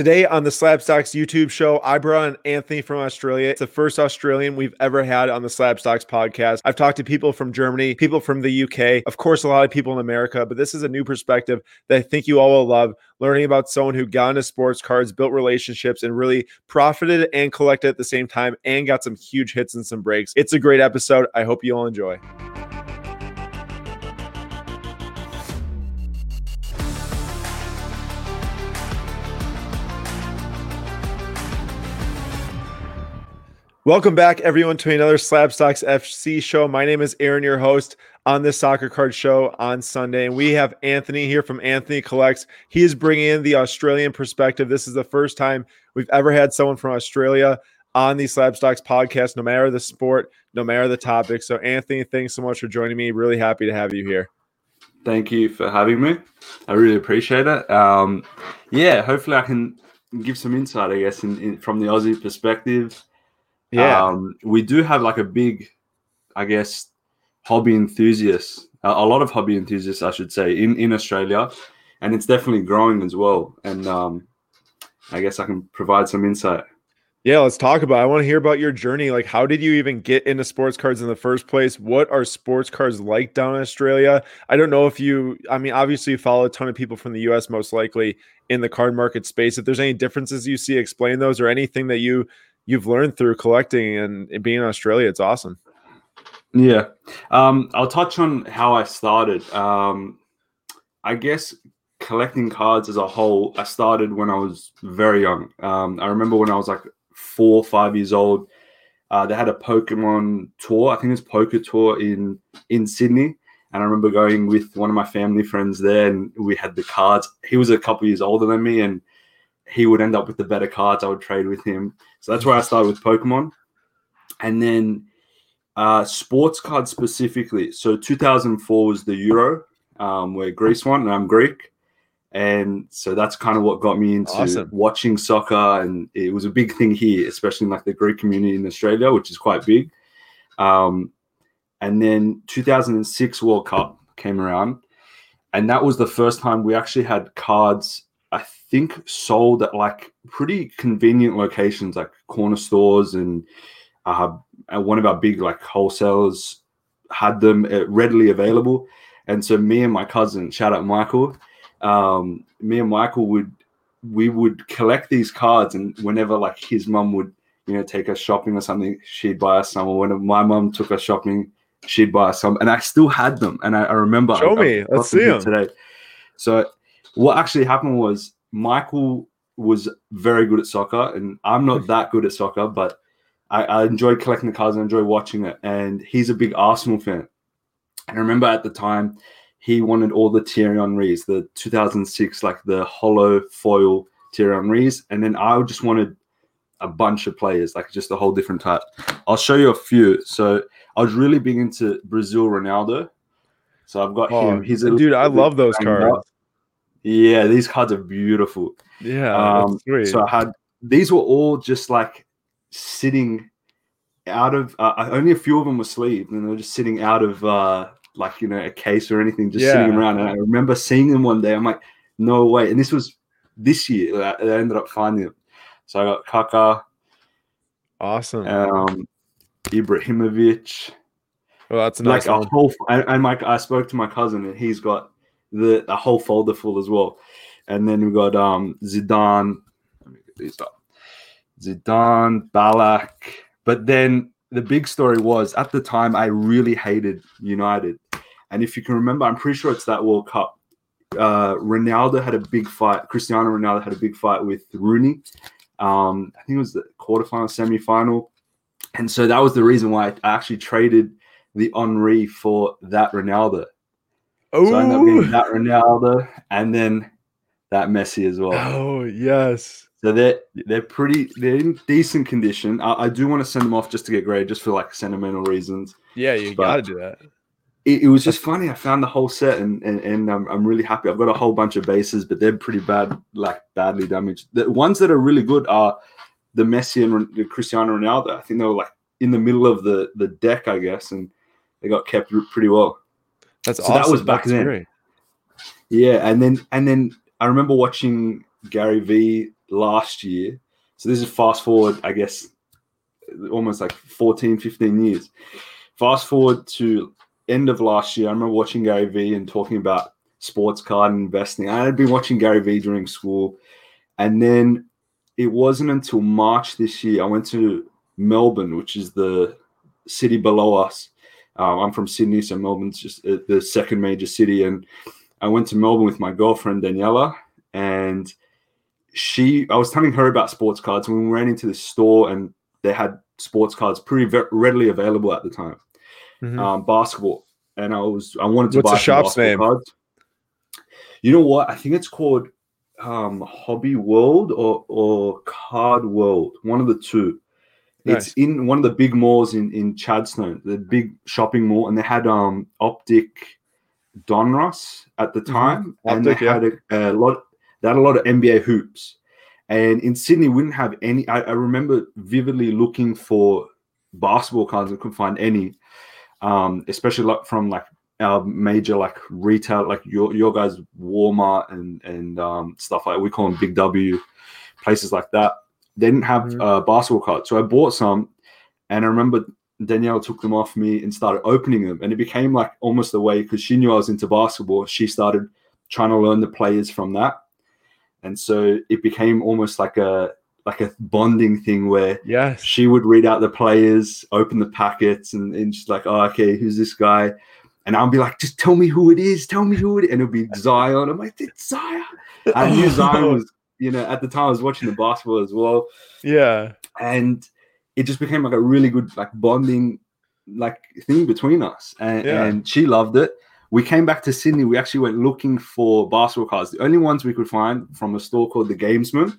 Today on the Slabstox YouTube show, I brought on Anthony from Australia. It's the first Australian we've ever had on the Slabstox podcast. I've talked to people from Germany, people from the UK, of course, a lot of people in America, but this is a new perspective that I think you all will love. Learning about someone who got into sports cards, built relationships, and really profited and collected at the same time, and got some huge hits and some breaks. It's a great episode. I hope you all enjoy. Welcome back, everyone, to another Slabstox FC show. My name is Aaron, your host on this soccer card show on Sunday. And we have Anthony here from Anthony Collects. He is bringing in the Australian perspective. This is the first time we've ever had someone from Australia on the Slabstox podcast, no matter the sport, no matter the topic. So, Anthony, thanks so much for joining me. Really happy to have you here. Thank you for having me. I really appreciate it. Um, yeah, hopefully I can give some insight, I guess, in, in, from the Aussie perspective yeah. Um, we do have like a big, I guess, hobby enthusiasts, a, a, lot of hobby enthusiasts, I should say, in, in Australia. And it's definitely growing as well. And um, I guess I can provide some insight. Yeah, let's talk about. It. I want to hear about your journey. Like, how did you even get into sports cards in the first place? What are sports cards like down in Australia? I don't know if you. I mean, obviously, you follow a ton of people from the U.S. most likely in the card market space. If there's any differences you see, explain those or anything that you you've learned through collecting and being in Australia. It's awesome. Yeah. Um, I'll touch on how I started. Um, I guess collecting cards as a whole, I started when I was very young. Um, I remember when I was like four or five years old, uh, they had a Pokemon tour. I think it's Poker Tour in in Sydney. And I remember going with one of my family friends there, and we had the cards. He was a couple years older than me, and he would end up with the better cards. I would trade with him. So that's where I started with Pokemon. And then uh, sports cards specifically. So 2004 was the Euro, um, where Greece won, and I'm Greek. And so that's kind of what got me into awesome. watching soccer. And it was a big thing here, especially in like the Greek community in Australia, which is quite big. Um, and then 2006 World Cup came around. And that was the first time we actually had cards I think sold at like pretty convenient locations like corner stores and uh, one of our big like wholesalers had them uh, readily available. And so me and my cousin, shout out Michael, um, me and Michael would we would collect these cards and whenever like his mum would you know take us shopping or something, she'd buy us some. Or when my mum took us shopping, she'd buy us some. And I still had them. And I, I remember show I, me, I, let's see them today. So what actually happened was Michael was very good at soccer, and I'm not that good at soccer, but I, I enjoyed collecting the cards and enjoy watching it. And he's a big Arsenal fan. And I remember at the time, he wanted all the Thierry Henrys, the 2006, like the hollow foil Thierry Henrys. And then I just wanted a bunch of players, like just a whole different type. I'll show you a few. So I was really big into Brazil Ronaldo. So I've got oh, him. He's a dude. I love those cards. Yeah, these cards are beautiful. Yeah, um, so I had these were all just like sitting out of uh, only a few of them were sleeved, and they were just sitting out of uh, like you know a case or anything, just yeah. sitting around. And I remember seeing them one day. I'm like, no way! And this was this year. I, ended up finding them. So I got Kaká. Awesome. Um, Ibrahimovic. Well, that's a nice like one. a whole. And, and my, I spoke to my cousin, and he's got the, the whole folder full as well. And then we got um Zidane. Let me get these up. Zidane, Ballack. But then the big story was at the time I really hated United. And if you can remember, I'm pretty sure it's that World Cup. Uh, Ronaldo had a big fight. Cristiano Ronaldo had a big fight with Rooney. Um, I think it was the quarterfinal, semi-final, and so that was the reason why I actually traded the Henry for that Ronaldo. Oh, so I ended up getting that Ronaldo and then that Messi as well. Oh yes. So they're they're pretty they're in decent condition. I, I do want to send them off just to get graded, just for like sentimental reasons. Yeah, you got to do that. It, it, was just funny. I found the whole set and and, and I'm, I'm really happy. I've got a whole bunch of bases, but they're pretty bad, like badly damaged. The ones that are really good are the Messi and the Cristiano Ronaldo. I think they were like in the middle of the the deck, I guess, and they got kept pretty well. That's so awesome. That was back That's then. Great. Yeah, and then and then I remember watching Gary Vee last year. So this is fast forward, I guess, almost like 14, 15 years. Fast forward to end of last year, I remember watching Gary Vee and talking about sports card investing. I had been watching Gary Vee during school. And then it wasn't until March this year, I went to Melbourne, which is the city below us. Um, I'm from Sydney, so Melbourne's just uh, the second major city. And I went to Melbourne with my girlfriend, Daniela, and she, I was telling her about sports cards. And we ran into the store and they had sports cards pretty readily available at the time. Mm-hmm. Um, basketball. And I was, I wanted to What's buy the shop's name? Cards. You know what? I think it's called um, Hobby World or or Card World, one of the two. Nice. It's in one of the big malls in in Chadstone, the big shopping mall, and they had um Optic Donruss at the mm-hmm. time, mm-hmm. and Optic, they had a, a, lot. They had a lot of NBA hoops, and in Sydney, we didn't have any. I, I remember vividly looking for basketball cards and couldn't find any, um, especially like from like our major like retail, like your your guys Walmart and and um, stuff like we call them Big W, places like that. They didn't have mm-hmm. uh, basketball cards, so I bought some, and I remember Danielle took them off me and started opening them, and it became like almost a way because she knew I was into basketball. She started trying to learn the players from that, and so it became almost like a like a bonding thing where yeah she would read out the players, open the packets, and, and she's like, oh, okay, who's this guy? And I'll be like, just tell me who it is. Tell me who it is. And it'll be Zion. I'm like, it's Zion. I knew Zion was, you know, at the time I was watching the basketball as well. Yeah. And it just became like a really good, like bonding, like thing between us. And, yeah. and she loved it. We came back to Sydney. We actually went looking for basketball cards. The only ones we could find from a store called the Gamesman,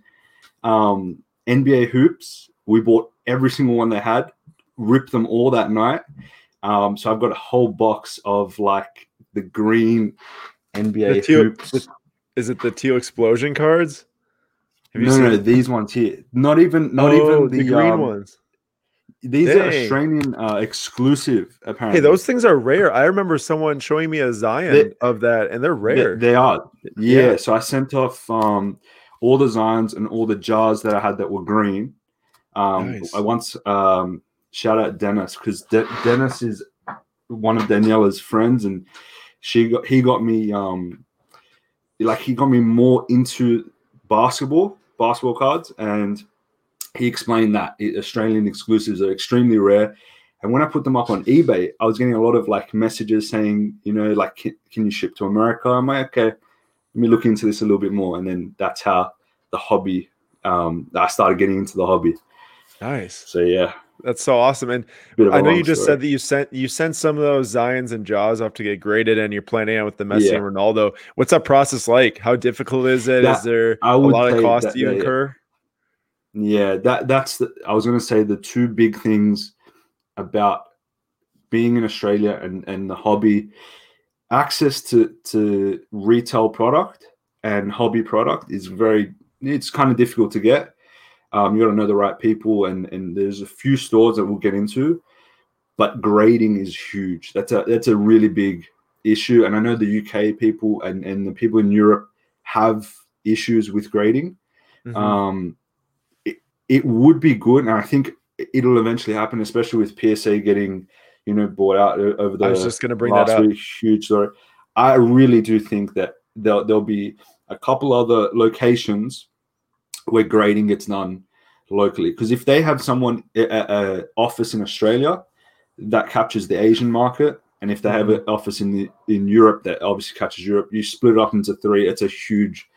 um, NBA hoops. We bought every single one they had, ripped them all that night um, so I've got a whole box of like the green NBA the teal, hoops. Is it the teal explosion cards? Have no, no, these ones here. Not even, not oh, even the, the green um, ones. These Dang. are Australian uh, exclusive, apparently. Hey, those things are rare. I remember someone showing me a Zion they, of that, and they're rare. They, they are. Yeah, yeah. So I sent off um, all the Zions and all the jars that I had that were green. Um, nice. I once um, shout out Dennis because De- Dennis is one of Daniela's friends, and she got he got me um like he got me more into basketball, basketball cards, and he explained that Australian exclusives are extremely rare. And when I put them up on eBay, I was getting a lot of like messages saying, you know, like, can, can you ship to America? I'm like, okay, let me look into this a little bit more. And then that's how the hobby, um, I started getting into the hobby. Nice. So yeah, that's so awesome. And I know you just story. said that you sent you sent some of those Zions and Jaws off to get graded, and you're planning out with the Messi yeah. and Ronaldo. What's that process like? How difficult is it? That, is there a lot of cost that, you yeah, incur? Yeah, that that's the, I was going to say the two big things about being in Australia and and the hobby access to to retail product and hobby product is very it's kind of difficult to get um, you got to know the right people, and and there's a few stores that we'll get into, but grading is huge. That's a that's a really big issue, and I know the UK people and and the people in Europe have issues with grading. Mm-hmm. Um, it, it would be good, and I think it'll eventually happen, especially with PSA getting you know bought out over the. I was just going to bring that up. Week, huge story. I really do think that there'll, there'll be a couple other locations where grading gets done locally. Because if they have someone a, a, office in Australia that captures the Asian market, and if they have an office in the in Europe that obviously catches Europe, you split it up into three. It's a huge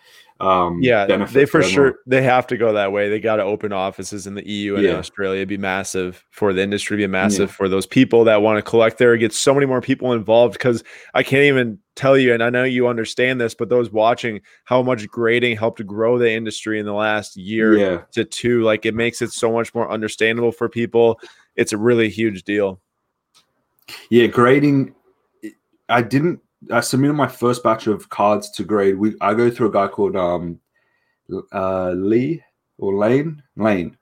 um yeah they for, sure they have to go that way they got to open offices in the eu and yeah. australia It'd be massive for the industry be massive yeah. for those people that want to collect there get so many more people involved because i can't even tell you and i know you understand this but those watching how much grading helped grow the industry in the last year yeah. to two like it makes it so much more understandable for people it's a really huge deal yeah grading i didn't I submitted my first batch of cards to grade. We I go through a guy called um, uh, Lee or Lane Lane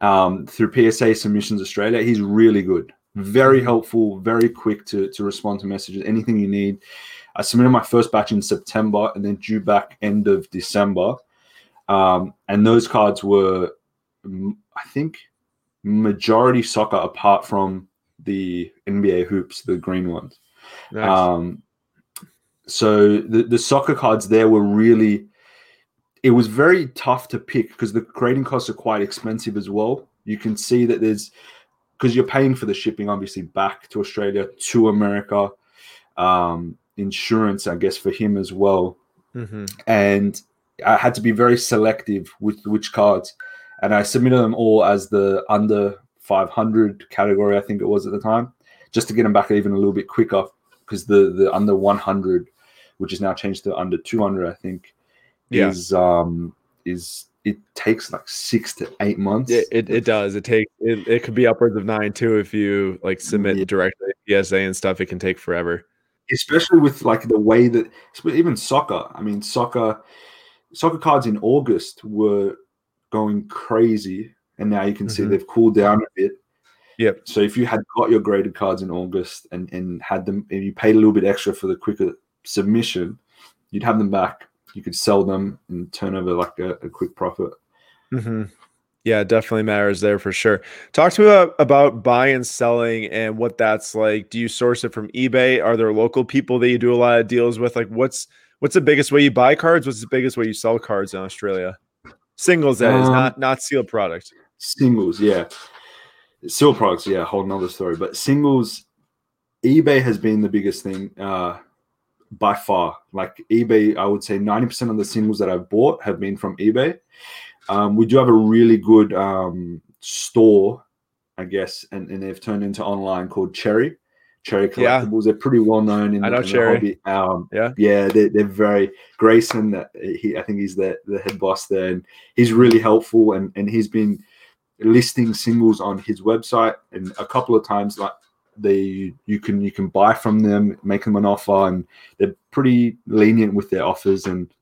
um, through PSA Submissions Australia. He's really good, very mm-hmm. helpful, very quick to to respond to messages. Anything you need. I submitted my first batch in September and then due back end of December. Um, and those cards were, I think, majority soccer apart from the NBA hoops, the green ones. Nice. Um, so the, the soccer cards there were really, it was very tough to pick because the grading costs are quite expensive as well. You can see that there's, because you're paying for the shipping, obviously, back to Australia, to America, um, insurance, I guess, for him as well. Mm-hmm. And I had to be very selective with which cards. And I submitted them all as the under 500 category, I think it was at the time, just to get them back even a little bit quicker because the, the under 100, which is now changed to under 200, I think, yeah. is um is it takes like six to eight months. It, it, it does. It takes it, it could be upwards of nine too if you like submit yeah. directly PSA and stuff. It can take forever. Especially with like the way that even soccer. I mean, soccer soccer cards in August were going crazy, and now you can mm-hmm. see they've cooled down a bit. Yep. So if you had got your graded cards in August and and had them, and you paid a little bit extra for the quicker submission, you'd have them back you could sell them and turn over like a, a quick profit. Mm-hmm. Yeah, definitely matters there for sure. Talk to me about, about buying and selling and what that's like. Do you source it from eBay? Are there local people that you do a lot of deals with? Like, what's what's the biggest way you buy cards? What's the biggest way you sell cards in Australia? Singles, that um, is not not sealed product. Singles, yeah. Sealed products, yeah, whole another story. But singles, eBay has been the biggest thing. Uh, by far. Like eBay, I would say 90% of the singles that I've bought have been from eBay. Um, we do have a really good um, store, I guess, and, and they've turned into online called Cherry. Cherry Collectibles. Yeah. They're pretty well known in, I know in Cherry. the hobby. Um, yeah, yeah, they're, they're very Grayson. That he, I think he's the the head boss there, and he's really helpful. And and he's been listing singles on his website, and a couple of times, like they you can you can buy from them, make them an offer, and they're pretty lenient with their offers. And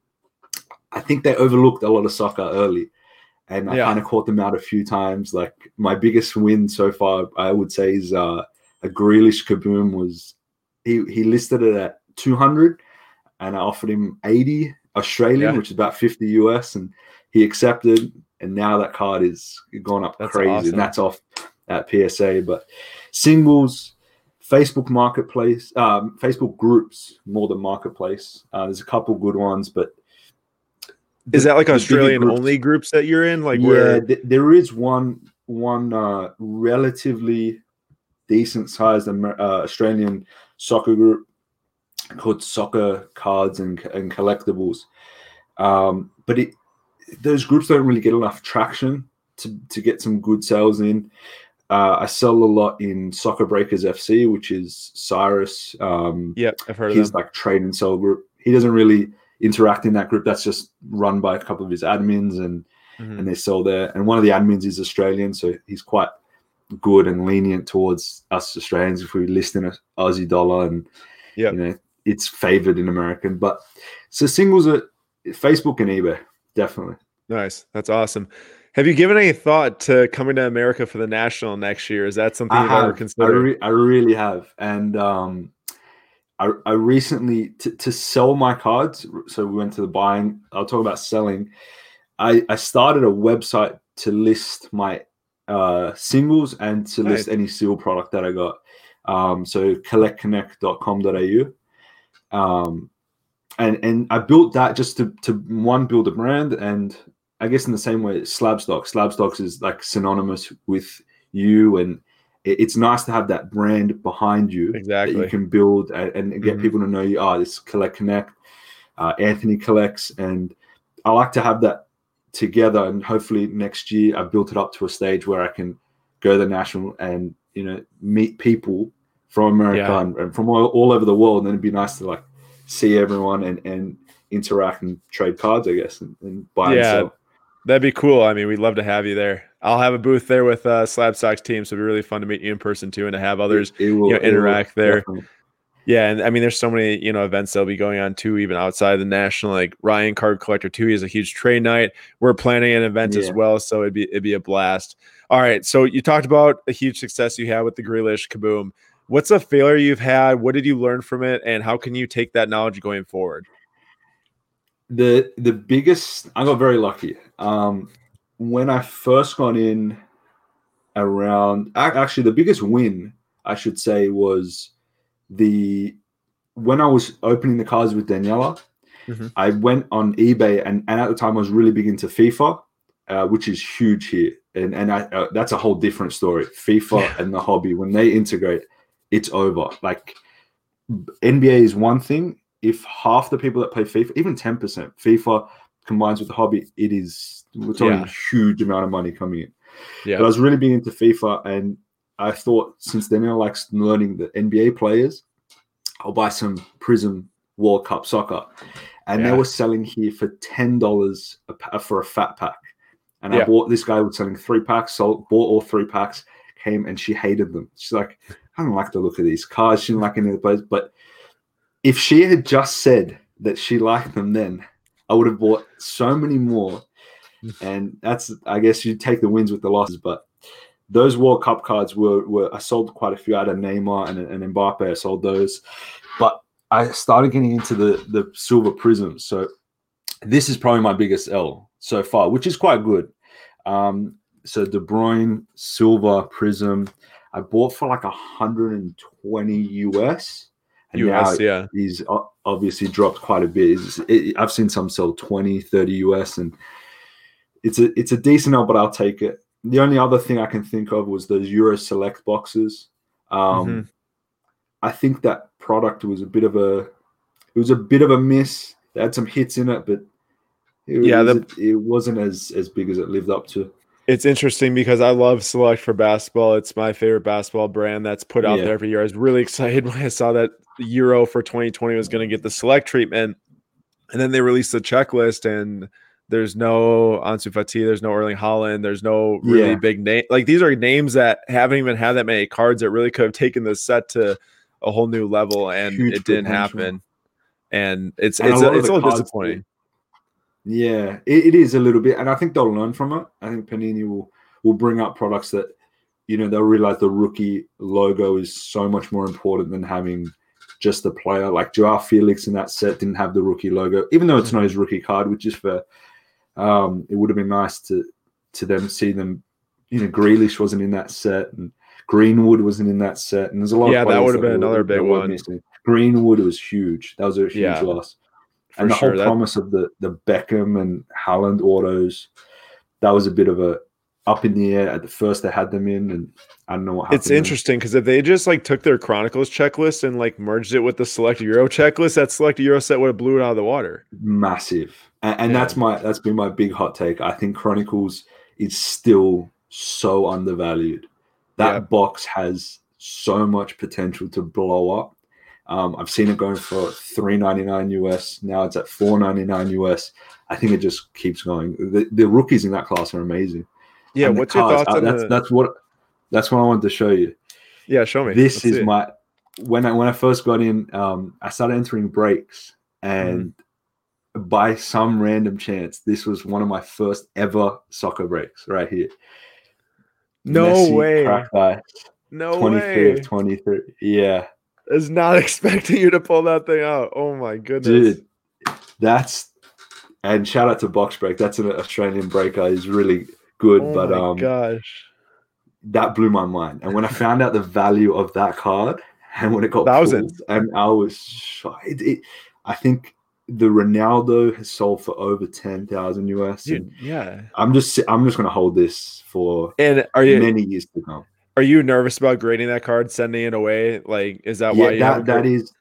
I think they overlooked a lot of soccer early, and I yeah. kind of caught them out a few times. Like my biggest win so far, I would say, is uh, a Grealish Kaboom was he he listed it at two hundred, and I offered him eighty Australian, yeah. which is about fifty US, and he accepted. And now that card is gone up that's crazy, awesome. and that's off at PSA. But singles, Facebook Marketplace, um, Facebook groups more than Marketplace. Uh, there's a couple good ones, but is that like Australian groups, only groups that you're in? Like, yeah, where... th- there is one one uh, relatively decent sized Amer- uh, Australian soccer group called Soccer Cards and, and Collectibles. Um, but it, those groups don't really get enough traction to, to get some good sales in. Uh, I sell a lot in Soccer Breakers FC, which is Cyrus. Um, yeah, I've heard of He's like trade and sell group. He doesn't really interact in that group. That's just run by a couple of his admins, and mm-hmm. and they sell there. And one of the admins is Australian, so he's quite good and lenient towards us Australians if we list in a Aussie dollar, and yeah, you know it's favored in American. But so singles are Facebook and eBay definitely. Nice, that's awesome. Have you given any thought to coming to America for the national next year? Is that something I you've have. ever considered? I, re- I, really have, and um, I, I recently to, to sell my cards. So we went to the buying. I'll talk about selling. I I started a website to list my uh, singles and to list any seal product that I got. Um, so collectconnect.com.au. Um, and and I built that just to to one build a brand and I guess in the same way, Slabstox. Slabstox is like synonymous with you, and it's nice to have that brand behind you exactly. that you can build and, and get mm-hmm. people to know you. Oh, this Collect Connect. Uh, Anthony collects, and I like to have that together. And hopefully next year, I've built it up to a stage where I can go to the national and you know meet people from America yeah. and, and, from all, all over the world. And then it'd be nice to like see everyone and and interact and trade cards, I guess, and, and buy yeah. and sell. That'd be cool. I mean, we'd love to have you there. I'll have a booth there with uh, Slabstox team, so it'd be really fun to meet you in person too, and to have others will, you know, interact there. Definitely. Yeah, and I mean, there's so many you know events that'll be going on too, even outside the national. Like Ryan Card Collector too, he has a huge trade night. We're planning an event yeah. as well, so it'd be it'd be a blast. All right, so you talked about a huge success you had with the Grealish Kaboom. What's a failure you've had? What did you learn from it, and how can you take that knowledge going forward? The the biggest I got very lucky. Um, when I first got in around actually the biggest win I should say was the when I was opening the cards with Daniela, mm-hmm. I went on eBay and, and at the time I was really big into FIFA, uh, which is huge here, and and I, uh, that's a whole different story. FIFA yeah. and the hobby when they integrate, it's over. Like NBA is one thing. If half the people that play FIFA, even ten percent FIFA combines with the hobby, it is we're talking yeah. a huge amount of money coming in. Yeah, but I was really being into FIFA, and I thought since then I likes learning the NBA players, I'll buy some Prism World Cup soccer, and yeah. they were selling here for ten dollars for a fat pack. And yeah. I bought this guy was selling three packs, sold, bought all three packs, came and she hated them. She's like, I don't like the look of these cards. She didn't like any of the players. But if she had just said that she liked them then, I would have bought so many more. And that's, I guess, you take the wins with the losses. But those World Cup cards were, were I sold quite a few. I had a Neymar and an Mbappe. I sold those. But I started getting into the, the silver prism. So this is probably my biggest L so far, which is quite good. Um, so De Bruyne, silver prism, I bought for like 120 US. And US, yeah. He's obviously dropped quite a bit. It, I've seen some sell 20, 30 US, and it's a it's a decent L, but I'll take it. The only other thing I can think of was those Euro Select boxes. Um, mm-hmm. I think that product was a bit of a it was a bit of a miss. They had some hits in it, but it, yeah, the, it wasn't as as big as it lived up to. It's interesting because I love Select for basketball. It's my favorite basketball brand that's put out yeah. there every year. I was really excited when I saw that Euro oh for 2020 was going to get the Select treatment, and then they released the checklist and there's no Ansu Fati, there's no Erling Haaland, there's no really yeah. big name. Like these are names that haven't even had that many cards that really could have taken the set to a whole new level, and Huge it didn't potential. happen. And it's and it's a, it's a little disappointing. Yeah, it, it is a little bit, and I think they'll learn from it. I think Panini will will bring up products that you know they'll realize the rookie logo is so much more important than having just the player. Like Joao Felix in that set didn't have the rookie logo, even though it's not his rookie card, which is fair. Um, it would have been nice to to them see them. You know, Grealish wasn't in that set, and Greenwood wasn't in that set, and there's a lot. Yeah, that would have been another big one. Missing. Greenwood was huge. That was a huge yeah. loss and the sure, whole that... promise of the the Beckham and Haaland autos, that was a bit of a up in the air. At the first, they had them in, and I don't know what happened. It's interesting because if they just like took their Chronicles checklist and like merged it with the Select Euro checklist, that Select Euro set would have blew it out of the water. Massive, and, and yeah. that's my that's been my big hot take. I think Chronicles is still so undervalued. That yeah. box has so much potential to blow up um, I've seen it going for three ninety nine US. Now it's at four ninety nine US. I think it just keeps going. The, the rookies in that class are amazing. Yeah, and what's your thoughts? Uh, that's the... that's what that's what I wanted to show you. Yeah, show me. This Let's is my when I when I first got in. Um, I started entering breaks, and mm. by some random chance, this was one of my first ever soccer breaks right here. No Messi, way. No 23 way. 23. Yeah is not expecting you to pull that thing out. Oh my goodness. Dude, that's and shout out to Box Break. That's an Australian breaker. He's really good. Oh but um gosh. That blew my mind. And when I found out the value of that card and when it got thousands, pulled, and I was it, it, I think the Ronaldo has sold for over ten thousand US. Dude, yeah. I'm just I'm just gonna hold this for and are you many years to come. Are you nervous about grading that card, sending it away? Like, is that yeah, why? that that is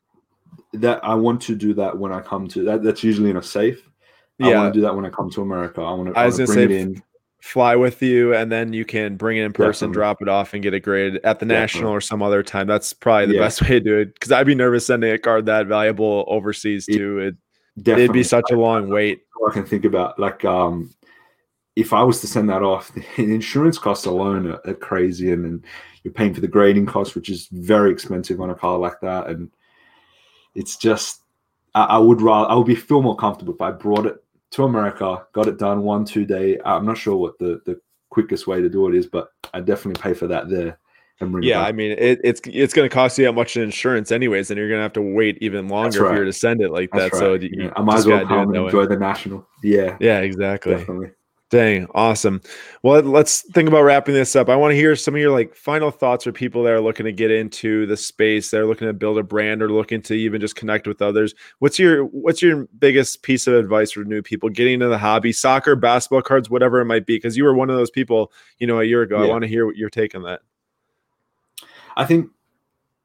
that I want to do that when I come to that. That's usually in a safe. Yeah. I want to do that when I come to America. I want to. I was gonna say, in. fly with you, and then you can bring it in person, Definitely. drop it off, and get it graded at the Definitely. national or some other time. That's probably the yeah. best way to do it. Because I'd be nervous sending a card that valuable overseas too. It, it'd be such a long wait. I can think about like um if I was to send that off, the insurance costs alone are, are crazy, and, and you're paying for the grading cost, which is very expensive on a car like that. And it's just, I, I, would rather, I would be feel more comfortable if I brought it to America, got it done one two day. I'm not sure what the the quickest way to do it is, but I definitely pay for that there. and yeah, I mean it, it's it's going to cost you that much in insurance anyways, and you're going to have to wait even longer right. if you're to send it like That's that. Right. So yeah. I might as well come and enjoy the national. Yeah, yeah, exactly. Definitely. Dang, awesome. Well, let's think about wrapping this up. I want to hear some of your like final thoughts for people that are looking to get into the space. They're looking to build a brand or looking to even just connect with others. What's your what's your biggest piece of advice for new people getting into the hobby, soccer, basketball cards, whatever it might be? Because you were one of those people, you know, a year ago. Yeah. I want to hear what your take on that. I think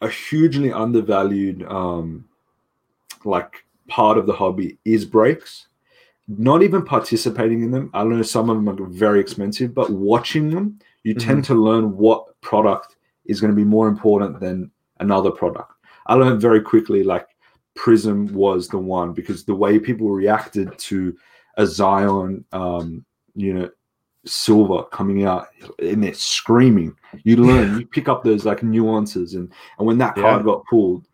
a hugely undervalued um like part of the hobby is breaks not even participating in them. I know some of them are very expensive, but watching them, you mm-hmm. tend to learn what product is going to be more important than another product. I learned very quickly like Prism was the one because the way people reacted to a Zion, um, you know, silver coming out and they're screaming. You learn, you pick up those like nuances, and and when that card yeah. got pulled,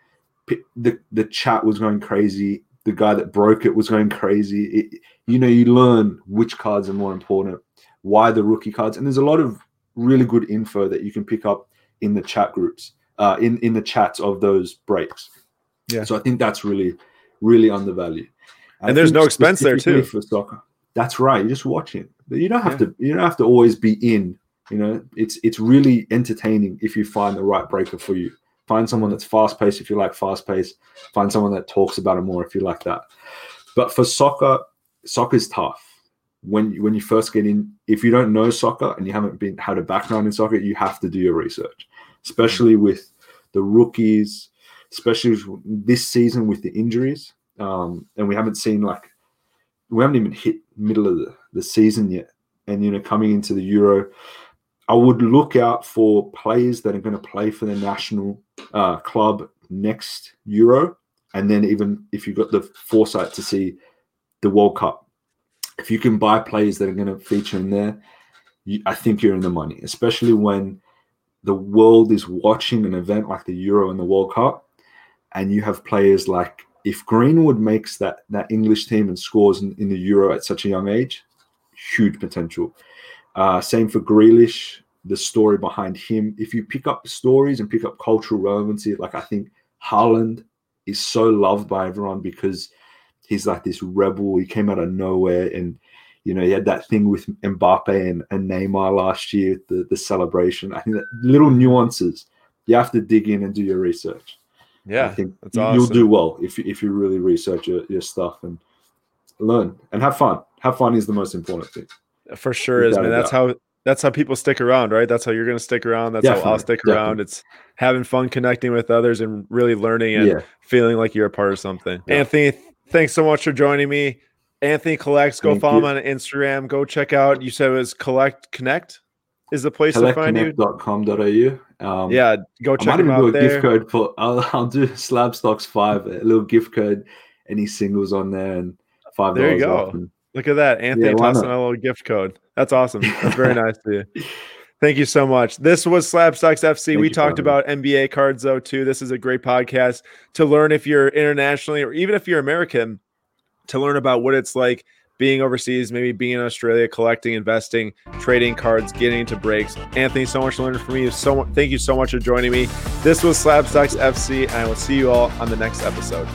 the the chat was going crazy the guy that broke it was going crazy. It, you know, you learn which cards are more important, why the rookie cards, and there's a lot of really good info that you can pick up in the chat groups, uh, in in the chats of those breaks. Yeah. So I think that's really, really undervalued. And, and there's no expense there too for soccer. That's right. You just watch it. You don't have yeah. to. You don't have to always be in. You know, it's it's really entertaining if you find the right breaker for you. Find someone that's fast paced if you like fast paced. Find someone that talks about it more if you like that. But for soccer, soccer is tough. When when you first get in, if you don't know soccer and you haven't been had a background in soccer, you have to do your research, especially with the rookies, especially this season with the injuries. Um, and we haven't seen like we haven't even hit middle of the, the season yet. And you know, coming into the Euro, I would look out for players that are going to play for the national uh, club next Euro, and then even if you've got the foresight to see the World Cup, if you can buy players that are going to feature in there, you, I think you're in the money, especially when the world is watching an event like the Euro and the World Cup, and you have players like if Greenwood makes that that English team and scores in, in the Euro at such a young age, huge potential. Uh, same for Grealish, the story behind him. If you pick up stories and pick up cultural relevancy, like I think Haaland is so loved by everyone because he's like this rebel. He came out of nowhere and you know, he had that thing with Mbappe and, and Neymar last year, the, the celebration. I think that little nuances, you have to dig in and do your research. Yeah, I think you'll do well if, if you really research your, your stuff and learn and have fun. Have fun is the most important thing. For sure is, man. That's how that's how people stick around, right? That's how you're going to stick around. That's definitely, how I'll stick definitely. around. It's having fun, connecting with others, and really learning and yeah. feeling like you're a part of something. Yeah. Anthony, thanks so much for joining me. Anthony collects. Go Thank follow you. him on Instagram. Go check out. You said it was collect connect is the place to find you. .com.au. Um, yeah, go check I might even do a there. gift code for. I'll, I'll do Slabstox five, a little gift code, any singles on there, and five. There you go. Look at that, Anthony yeah, tossing a little gift code. That's awesome. That's very nice to you. Thank you so much. This was Slabstox FC. Thank we talked about NBA cards though too. This is a great podcast to learn if you're internationally or even if you're American to learn about what it's like being overseas, maybe being in Australia, collecting, investing, trading cards, getting into breaks. Anthony, so much to learn from you. So thank you so much for joining me. This was Slabstox FC, and I will see you all on the next episode.